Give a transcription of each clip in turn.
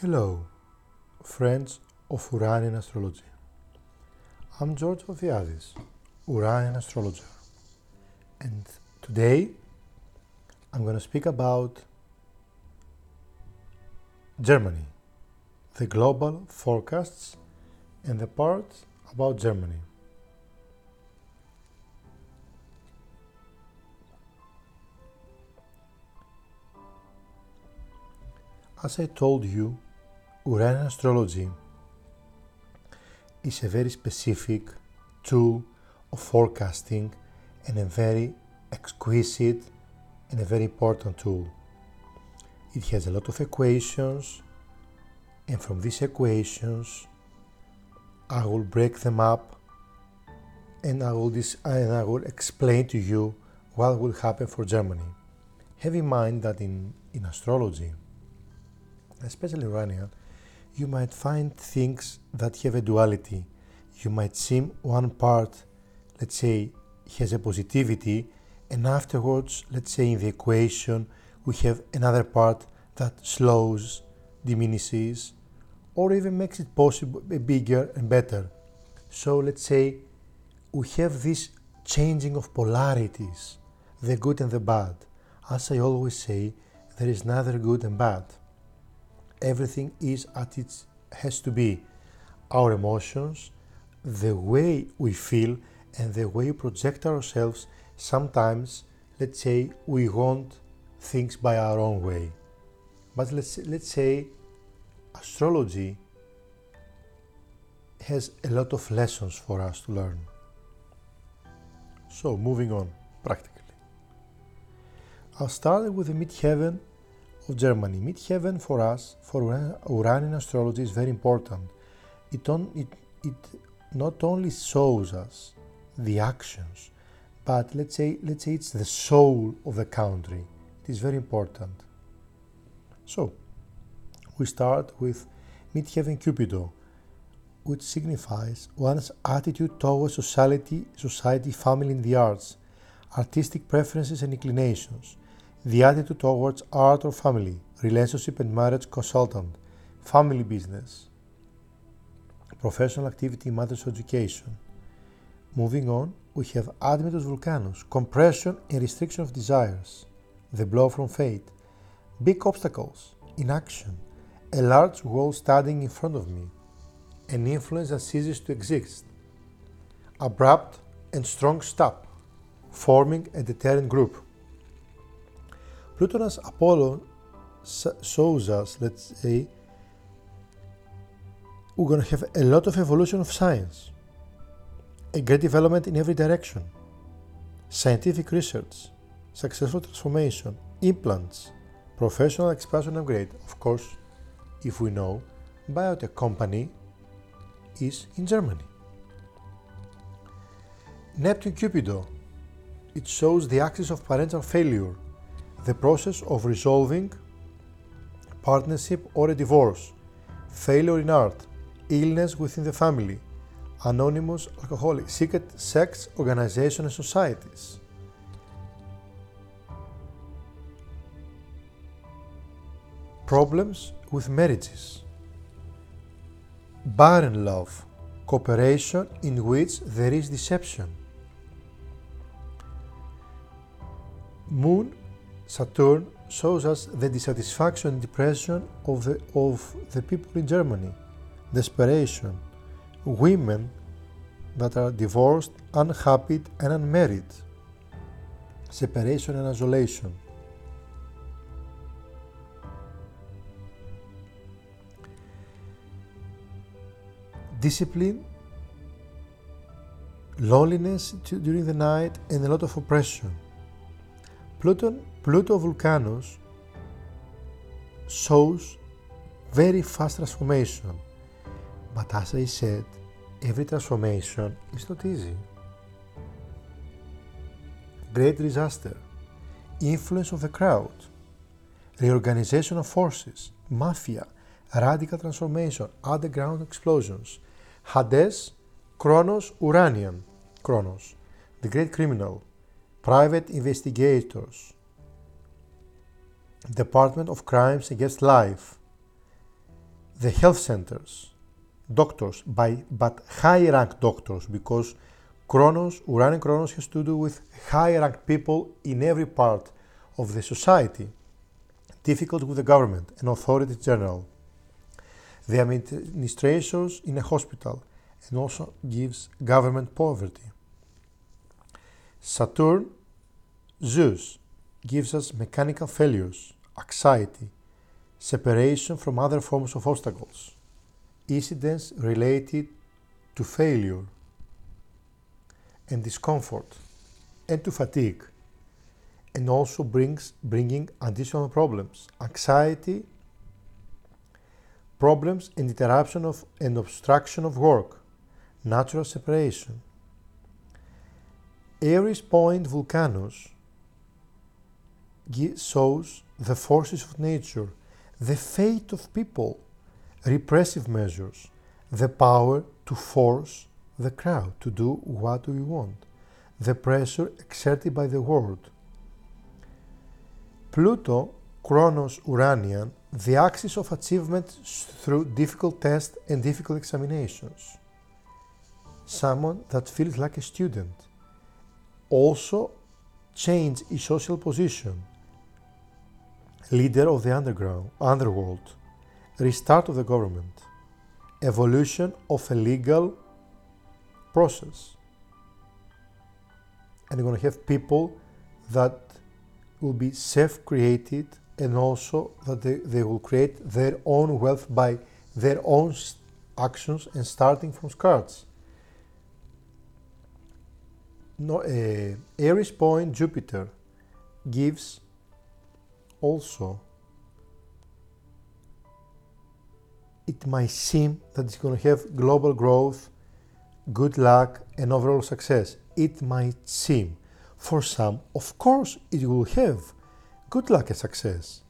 Hello, friends of Uranian astrology. I'm George Vathiadis, Uranian astrologer, and today I'm going to speak about Germany, the global forecasts, and the part about Germany. As I told you, Uranian astrology is a very specific tool of forecasting and a very exquisite and a very important tool. It has a lot of equations, and from these equations, I will break them up and I will, dis- and I will explain to you what will happen for Germany. Have in mind that in, in astrology, especially Uranian, you might find things that have a duality. You might seem one part, let's say, has a positivity, and afterwards, let's say in the equation, we have another part that slows, diminishes, or even makes it possible eh, bigger and better. So let's say we have this changing of polarities, the good and the bad. As I always say, there is neither good and bad everything is at its has to be our emotions, the way we feel, and the way we project ourselves. Sometimes, let's say, we want things by our own way. But let's, let's say astrology has a lot of lessons for us to learn. So, moving on practically. I'll start with the midheaven of Germany. Midheaven for us, for Uranian astrology, is very important. It, on, it, it not only shows us the actions, but let's say, let's say it's the soul of the country. It is very important. So, we start with Midheaven Cupido, which signifies one's attitude towards society, society, family, and the arts, artistic preferences and inclinations, the attitude towards art or family, relationship and marriage consultant, family business, professional activity, matters education. Moving on, we have Admetos Vulcanus, compression and restriction of desires, the blow from fate, big obstacles, inaction, a large wall standing in front of me, an influence that ceases to exist, abrupt and strong stop, forming a deterrent group. Pluton's Apollo shows us, let's say, we're going to have a lot of evolution of science, a great development in every direction, scientific research, successful transformation, implants, professional expansion upgrade. Of course, if we know, biotech company is in Germany. Neptune Cupido, it shows the axis of parental failure the process of resolving partnership or a divorce, failure in art, illness within the family, anonymous alcoholic, secret sex organizations, and societies. Problems with marriages, barren love, cooperation in which there is deception. Moon Saturn shows us the dissatisfaction and depression of the, of the people in Germany, desperation, women that are divorced, unhappy, and unmarried, separation and isolation. Discipline, loneliness during the night, and a lot of oppression. Pluton, Pluto Vulcanus shows very fast transformation. But as I said, every transformation is not easy. Great disaster, influence of the crowd, reorganization of forces, mafia, radical transformation, underground explosions, Hades, Kronos, Uranian, Kronos, the great criminal, private investigators, Department of Crimes Against Life, the health centers, doctors, by, but high rank doctors, because Kronos, Uranian Kronos has to do with high rank people in every part of the society, difficult with the government and authority general. The administrators in a hospital and also gives government poverty. Saturn, Zeus, gives us mechanical failures, anxiety, separation from other forms of obstacles, incidents related to failure and discomfort and to fatigue and also brings bringing additional problems anxiety problems and interruption of and obstruction of work natural separation aries point vulcanus shows the forces of nature, the fate of people, repressive measures, the power to force the crowd to do what we want, the pressure exerted by the world. Pluto, Kronos, Uranian, the axis of achievement through difficult tests and difficult examinations. Someone that feels like a student. Also, change his social position leader of the underground, underworld, restart of the government, evolution of a legal process. And you're going to have people that will be self created and also that they, they will create their own wealth by their own actions and starting from scratch. No, uh, Aries point Jupiter gives also it might seem that it's going to have global growth, good luck, and overall success. It might seem. For some, of course, it will have good luck and success.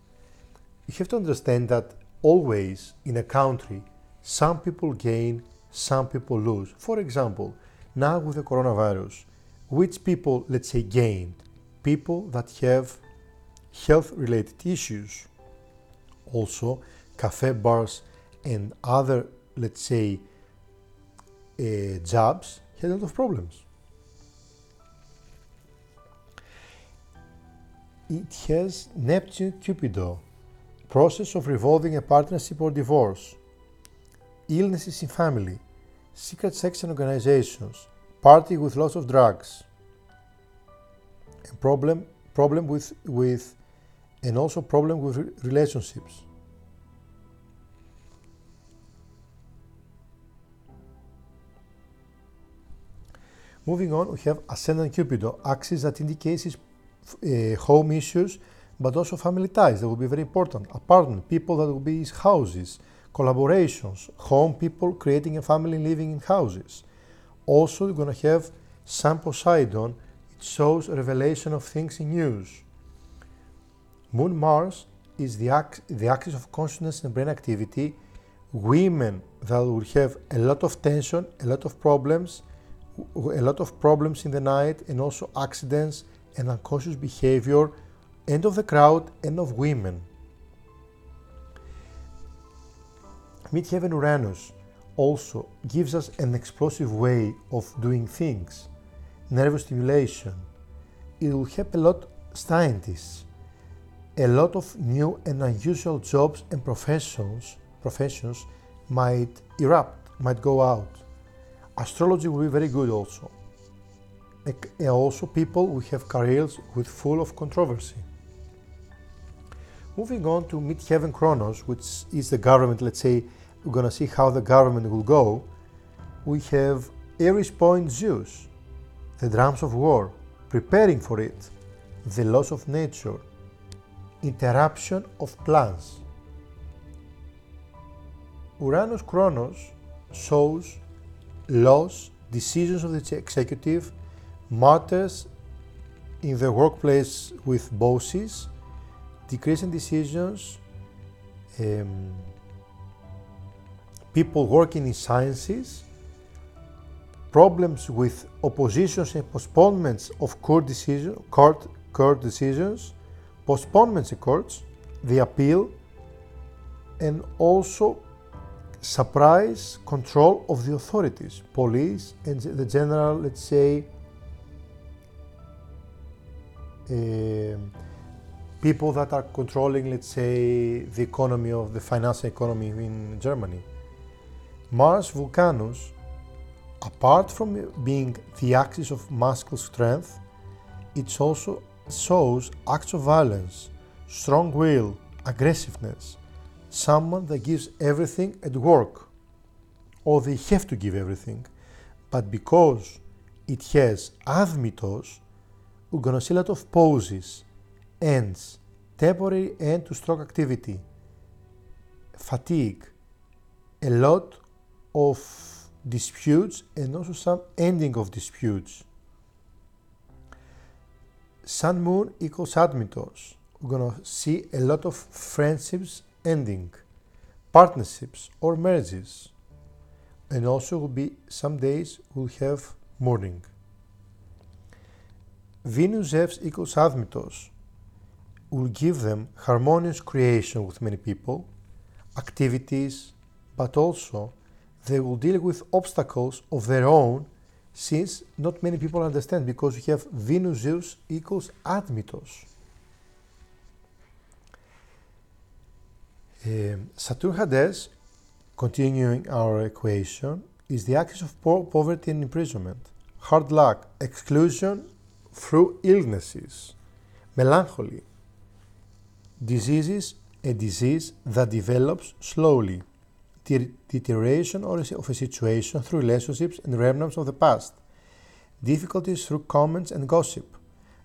You have to understand that always in a country, some people gain, some people lose. For example, now with the coronavirus, which people, let's say, gained? People that have health related issues. Also, cafe bars and other, let's say, uh, jobs had a lot of problems. It has Neptune Cupido, process of revolving a partnership or divorce, illnesses in family, secret sex and organizations, party with lots of drugs, a problem problem with with and also problem with relationships. Moving on, we have ascendant Cupido, axis that indicates uh, home issues, but also family ties that will be very important. Apartment, people that will be his houses, collaborations, home people creating a family living in houses. Also, you're going to have Sun Poseidon, it shows revelation of things in news. Moon Mars is the, ax- the axis of consciousness and brain activity. Women that will have a lot of tension, a lot of problems, a lot of problems in the night, and also accidents and unconscious behavior, and of the crowd and of women. Midheaven Uranus also gives us an explosive way of doing things, nervous stimulation. It will help a lot scientists a lot of new and unusual jobs and professions professions might erupt, might go out. Astrology will be very good also. Also people will have careers with full of controversy. Moving on to Midheaven Kronos, which is the government, let's say we're gonna see how the government will go. We have Aries Point Zeus, the drums of war, preparing for it, the loss of nature, interruption of plans. Uranus Kronos shows laws, decisions of the executive, matters in the workplace with bosses, decreasing decisions, um, people working in sciences, problems with oppositions and postponements of court, decision, court, court decisions, postponements in courts, the appeal, and also surprise control of the authorities, police, and the general, let's say, uh, people that are controlling, let's say, the economy of the financial economy in Germany. Mars Vulcanus, apart from being the axis of masculine strength, it also shows acts of violence, strong will, aggressiveness, someone that gives everything at work, or they have to give everything. But because it has admetos, we're gonna see a lot of poses, ends, temporary end to stroke activity, fatigue, a lot of disputes and also some ending of disputes. Sun Moon equals admetos. We're gonna see a lot of friendships ending, partnerships or marriages. And also will be some days we'll have mourning. Venus Zeus equals Admetos will give them harmonious creation with many people, activities, but also they will deal with obstacles of their own since not many people understand because we have Venus Zeus equals Admetos. Um, Saturn Hades, continuing our equation, is the axis of po poverty and imprisonment, hard luck, exclusion through illnesses, melancholy, diseases, a disease that develops slowly, deterioration of a situation through relationships and remnants of the past, difficulties through comments and gossip,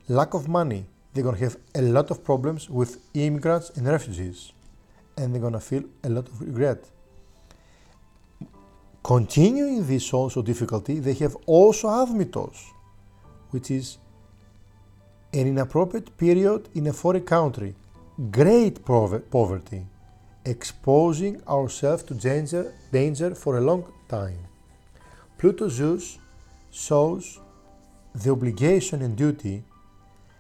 lack of money. They're going to have a lot of problems with immigrants and refugees. And they're going to feel a lot of regret. Continuing this also difficulty, they have also admetos, which is an inappropriate period in a foreign country, great poverty, exposing ourselves to danger, danger for a long time. Pluto Zeus shows the obligation and duty,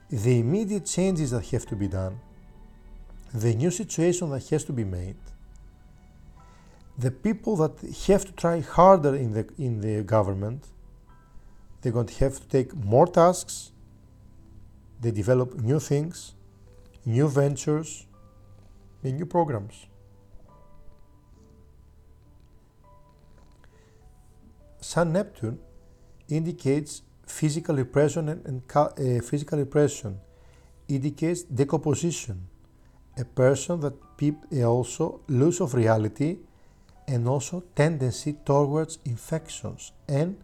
the immediate changes that have to be done, the new situation that has to be made, the people that have to try harder in the, in the government, they're going to have to take more tasks, they develop new things, new ventures, new programs. Sun Neptune indicates physical repression and, and uh, physical repression indicates decomposition a person that people also lose of reality and also tendency towards infections and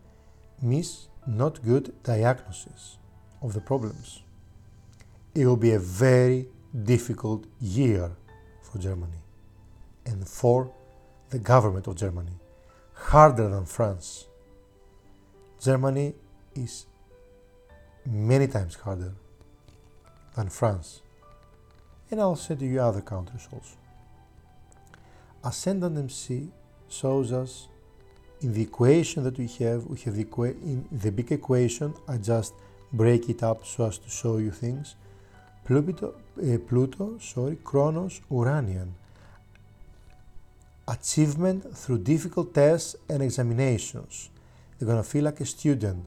miss not good diagnosis of the problems. It will be a very difficult year for Germany and for the government of Germany, harder than France. Germany is many times harder than France and I'll say to you other countries also. Ascendant MC shows us in the equation that we have, we have the in the big equation, I just break it up so as to show you things. Pluto, uh, Pluto sorry, Kronos, Uranian. Achievement through difficult tests and examinations. They're gonna feel like a student.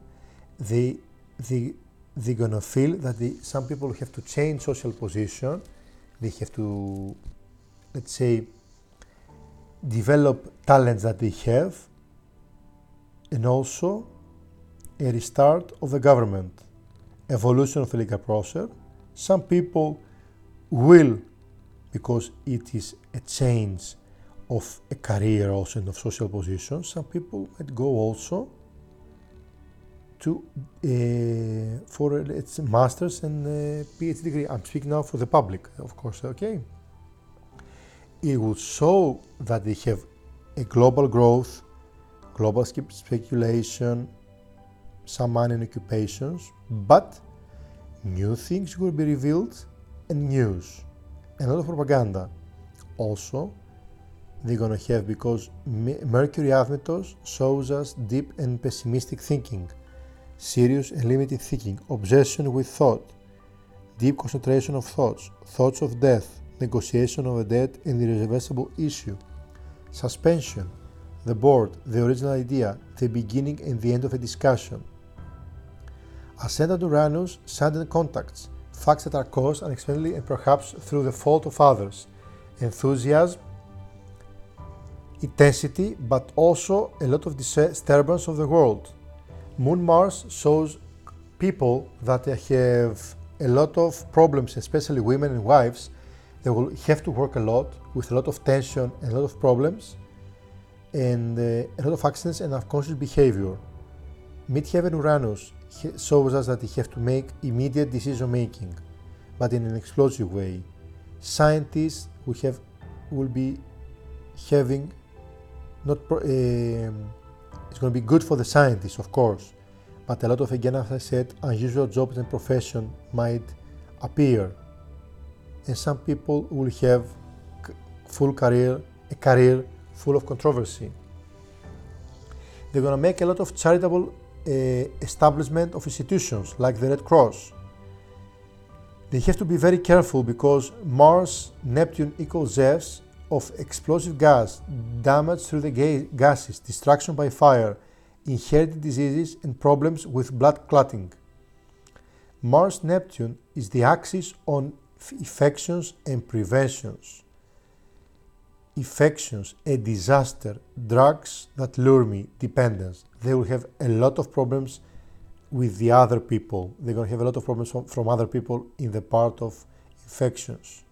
They, they, they're gonna feel that some people have to change social position they have to, let's say, develop talents that they have and also a restart of the government, evolution of the legal process. Some people will, because it is a change of a career also and of social position, some people might go also to uh, for its master's and uh, PhD degree. I'm speaking now for the public, of course. Okay, it will show that they have a global growth, global speculation, some and occupations, but new things will be revealed and news, and a lot of propaganda. Also, they're gonna have because Mercury Admetos shows us deep and pessimistic thinking serious and limited thinking, obsession with thought, deep concentration of thoughts, thoughts of death, negotiation of a debt and irreversible issue, suspension, the board, the original idea, the beginning and the end of a discussion. Ascendant Uranus, sudden contacts, facts that are caused unexpectedly and perhaps through the fault of others, enthusiasm, intensity, but also a lot of disturbance of the world. Moon Mars shows people that they have a lot of problems, especially women and wives. They will have to work a lot with a lot of tension and a lot of problems and uh, a lot of accidents and unconscious behavior. Midheaven Uranus shows us that you have to make immediate decision making, but in an explosive way. Scientists will have will be having not uh, it's going to be good for the scientists, of course, but a lot of again, as I said, unusual jobs and profession might appear, and some people will have full career a career full of controversy. They're going to make a lot of charitable uh, establishment of institutions like the Red Cross. They have to be very careful because Mars, Neptune equals Zeus of explosive gas, damage through the ga gases, destruction by fire, inherited diseases, and problems with blood clotting. Mars Neptune is the axis on infections and preventions. Infections, a disaster, drugs that lure me, dependence. They will have a lot of problems with the other people. They're going to have a lot of problems from, from other people in the part of infections.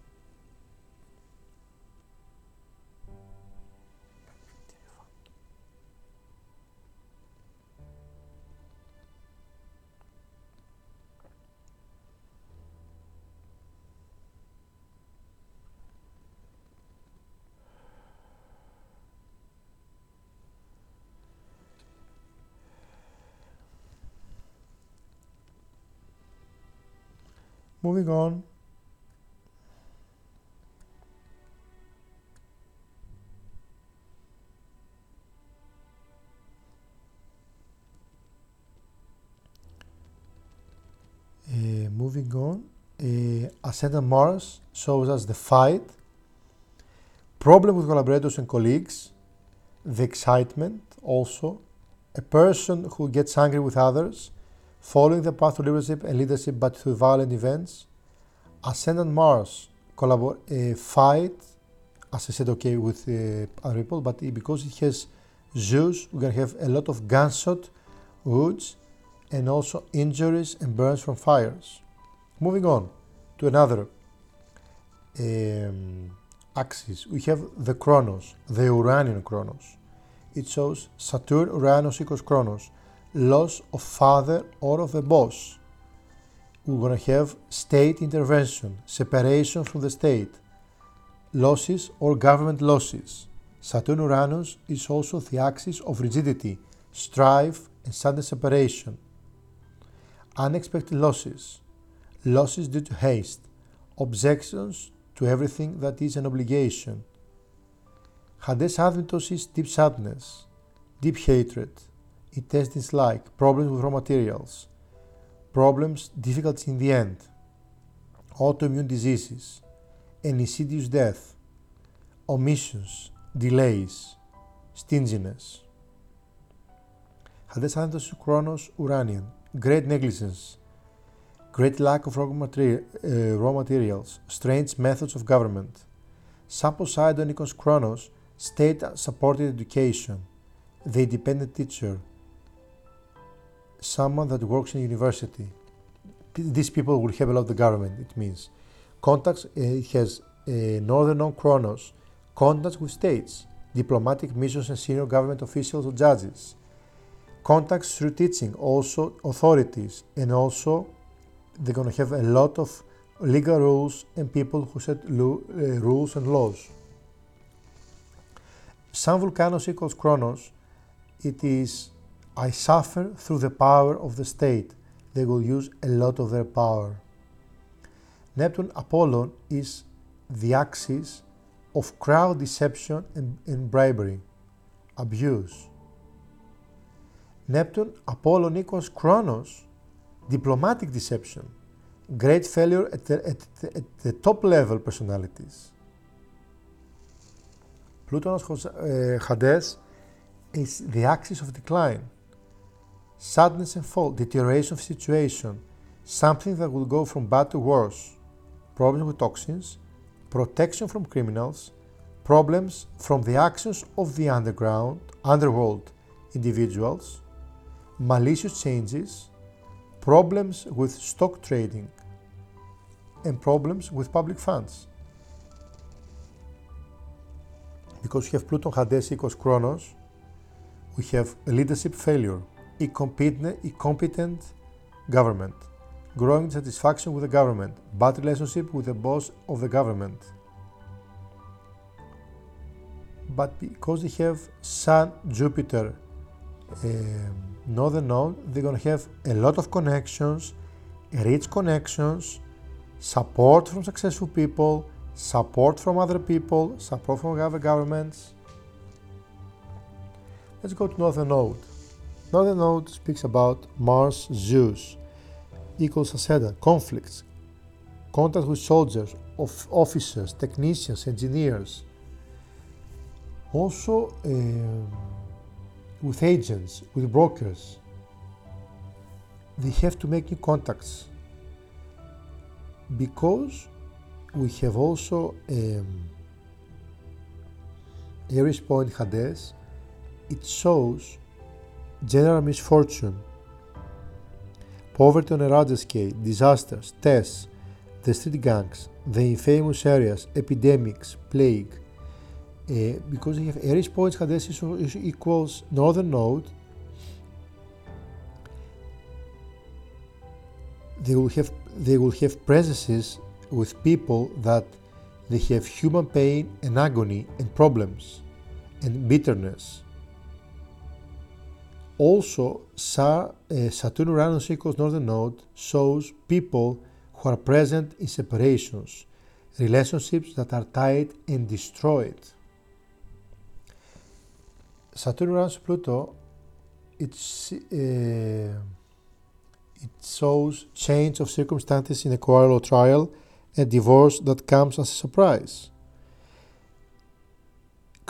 Moving on. Uh, moving on, uh, Mars shows us the fight, problem with collaborators and colleagues, the excitement also, a person who gets angry with others, following the path to leadership and leadership but through violent events. Ascendant Mars collabor- uh, fight, as I said, okay, with uh, other people, but because it has Zeus, we're to have a lot of gunshot wounds and also injuries and burns from fires. Moving on to another um, axis, we have the Kronos, the Uranian Kronos. It shows Saturn, Uranus equals Kronos loss of father or of a boss. We're going to have state intervention, separation from the state, losses or government losses. Saturn Uranus is also the axis of rigidity, strife, and sudden separation. Unexpected losses, losses due to haste, objections to everything that is an obligation. Hades Admetos is deep sadness, deep hatred, intestines like, problems with raw materials, problems, difficulties in the end, autoimmune diseases, and insidious death, omissions, delays, stinginess. Hades Anthos Kronos Uranian, great negligence, great lack of raw, materi- uh, raw materials, strange methods of government. Some Poseidon Nikos Kronos, state supported education, the independent teacher, someone that works in university. These people will have a lot the government, it means. Contacts, it has uh, Northern on Kronos, contacts with states, diplomatic missions and senior government officials or judges. Contacts through teaching, also authorities, and also they're going to have a lot of legal rules and people who set lo- uh, rules and laws. Sun Vulcanus equals Kronos, it is I suffer through the power of the state. They will use a lot of their power. Neptune Apollon is the axis of crowd deception and, and bribery, abuse. Neptune Apollon equals Kronos, diplomatic deception, great failure at the, at the, at the top level personalities. Pluton uh, Hades is the axis of decline. Sadness and fall, deterioration of situation, something that will go from bad to worse. Problems with toxins, protection from criminals, problems from the actions of the underground, underworld individuals, malicious changes, problems with stock trading, and problems with public funds. Because we have Pluto Hades equals Kronos, we have leadership failure, incompetent, competent government, growing dissatisfaction with the government, bad relationship with the boss of the government. But because they have Sun, Jupiter, um, Northern Node, they're going to have a lot of connections, rich connections, support from successful people, support from other people, support from other governments. Let's go to Northern Node. Northern Node speaks about Mars Zeus equals ascendant, conflicts, contact with soldiers, of officers, technicians, engineers. Also um, with agents, with brokers. They have to make new contacts because we have also um, Aries point Hades, it shows general misfortune, poverty on a larger scale, disasters, tests, the street gangs, the infamous areas, epidemics, plague. Uh, because they have Aries points Hades equals northern node, they will have they will have presences with people that they have human pain and agony and problems and bitterness. Also, uh, Saturn Uranus equals Northern Node shows people who are present in separations, relationships that are tied and destroyed. Saturn Uranus Pluto, it's uh, it shows change of circumstances in a quarrel or trial, a divorce that comes as a surprise.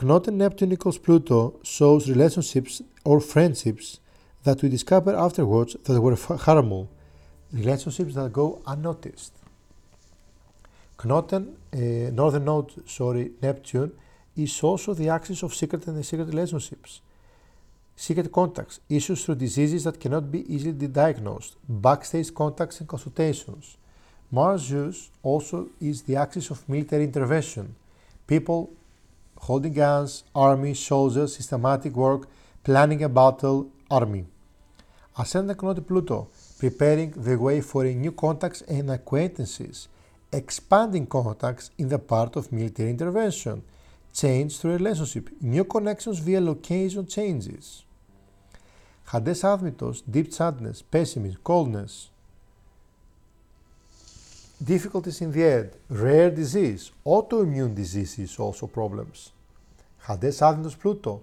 Knoten Neptune equals Pluto shows relationships or friendships that we discover afterwards that were harmful, relationships that go unnoticed. Knoten, uh, Northern Node, sorry, Neptune, is also the axis of secret and secret relationships secret contacts, issues through diseases that cannot be easily diagnosed, backstage contacts and consultations. Mars Zeus also is the axis of military intervention, people holding guns, army, soldiers, systematic work, planning a battle, army. Ascending to Pluto, preparing the way for new contacts and acquaintances, expanding contacts in the part of military intervention, change through relationship, new connections via location changes. Hades Admetos, deep sadness, pessimism, coldness difficulties in the head, rare disease, autoimmune diseases also problems. Hades Adnus Pluto,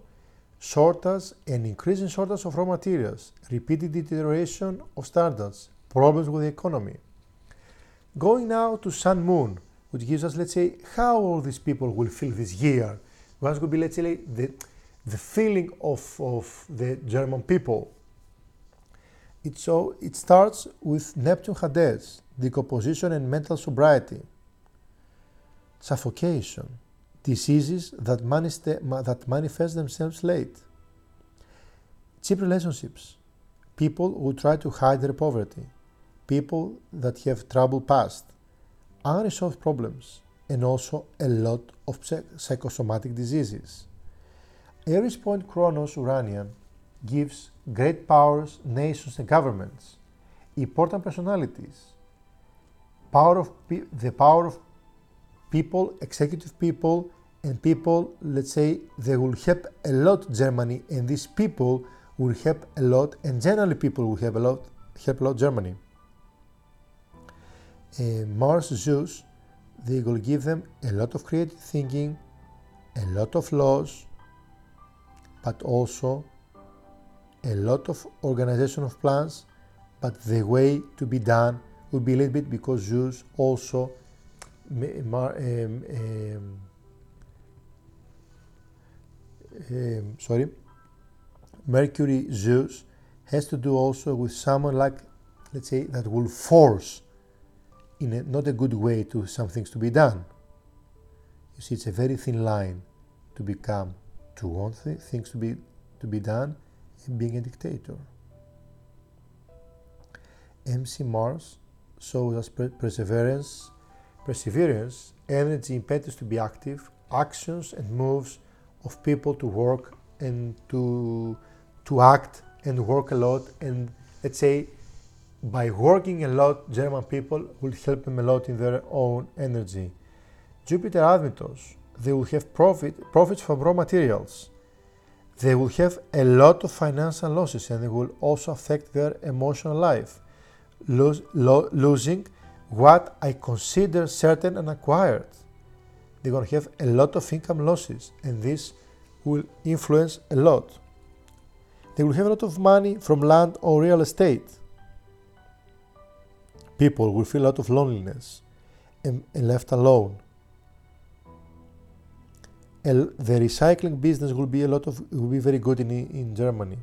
shortage and increasing shortage of raw materials, repeated deterioration of standards, problems with the economy. Going now to Sun Moon, which gives us, let's say, how all these people will feel this year. One would be, let's say, the, the feeling of, of the German people so, it starts with Neptune Hades, decomposition and mental sobriety, suffocation, diseases that, manifest, that manifest themselves late, cheap relationships, people who try to hide their poverty, people that have trouble past, unresolved problems, and also a lot of psychosomatic diseases. Aries Point Kronos Uranian gives great powers, nations, and governments, important personalities, power of the power of people, executive people, and people, let's say, they will help a lot Germany, and these people will help a lot, and generally people will help a lot, help a lot Germany. Uh, Mars Zeus, they will give them a lot of creative thinking, a lot of laws, but also a lot of organization of plans, but the way to be done would be a little bit because Zeus also um, um, um, sorry Mercury Zeus has to do also with someone like, let's say, that will force in a, not a good way to some things to be done. You see, it's a very thin line to become, to want th- things to be, to be done being a dictator. MC Mars shows us perseverance, perseverance, energy, impetus to be active, actions and moves of people to work and to to act and work a lot and let's say by working a lot german people will help them a lot in their own energy jupiter admetos they will have profit profits from raw materials they will have a lot of financial losses and they will also affect their emotional life Lose, lo, losing what i consider certain and acquired they're going to have a lot of income losses and this will influence a lot. They will have a lot of money from land or real estate. People will feel a lot of loneliness and, and left alone. The recycling business will be a lot of will be very good in, in Germany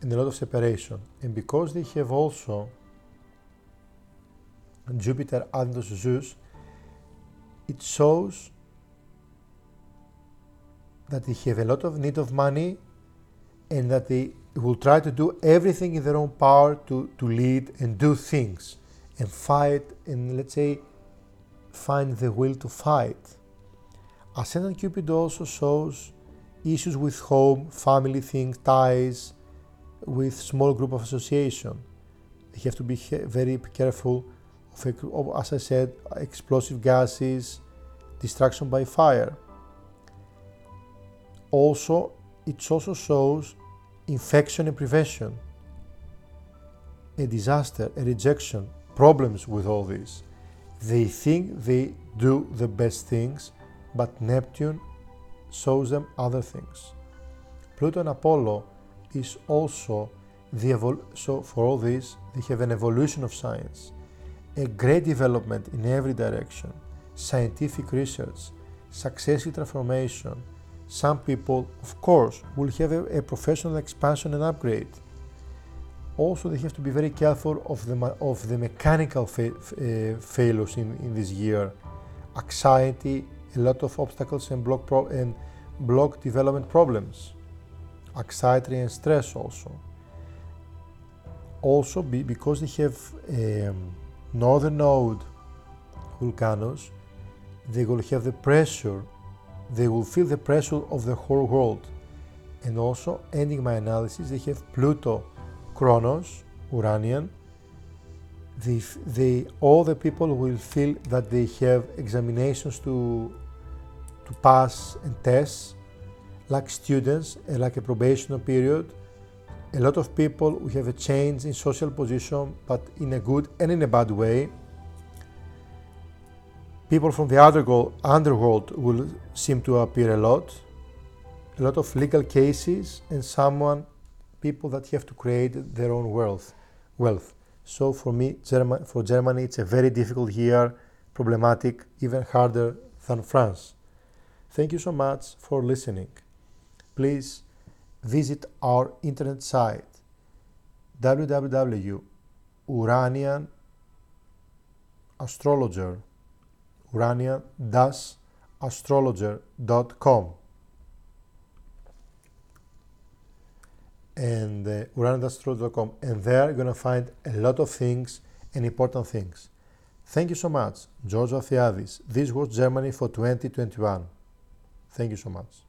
and a lot of separation. And because they have also Jupiter and Zeus, it shows that they have a lot of need of money and that they will try to do everything in their own power to, to lead and do things and fight and let's say find the will to fight. Ascendant Cupid also shows issues with home, family things, ties, with small group of association. They have to be very careful of, as I said, explosive gases, destruction by fire also it also shows infection and prevention, a disaster, a rejection, problems with all this. They think they do the best things, but Neptune shows them other things. Pluto and Apollo is also the evol- so for all this they have an evolution of science, a great development in every direction, scientific research, successive transformation, some people, of course, will have a, a professional expansion and upgrade. Also, they have to be very careful of the, of the mechanical fa uh, failures in, in this year. Anxiety, a lot of obstacles and block, pro- and block development problems. Anxiety and stress also. Also, be, because they have um, northern node Vulcanus, they will have the pressure they will feel the pressure of the whole world. And also, ending my analysis, they have Pluto, Kronos, Uranian. They, they, all the people will feel that they have examinations to, to pass and tests, like students, and like a probational period. A lot of people will have a change in social position, but in a good and in a bad way people from the underworld will seem to appear a lot. A lot of legal cases and someone, people that have to create their own wealth. Wealth. So for me, German, for Germany, it's a very difficult year, problematic, even harder than France. Thank you so much for listening. Please visit our internet site www.uranianastrologer.com and uh, and there you're going to find a lot of things and important things. Thank you so much, George Afiadis. This was Germany for 2021. Thank you so much.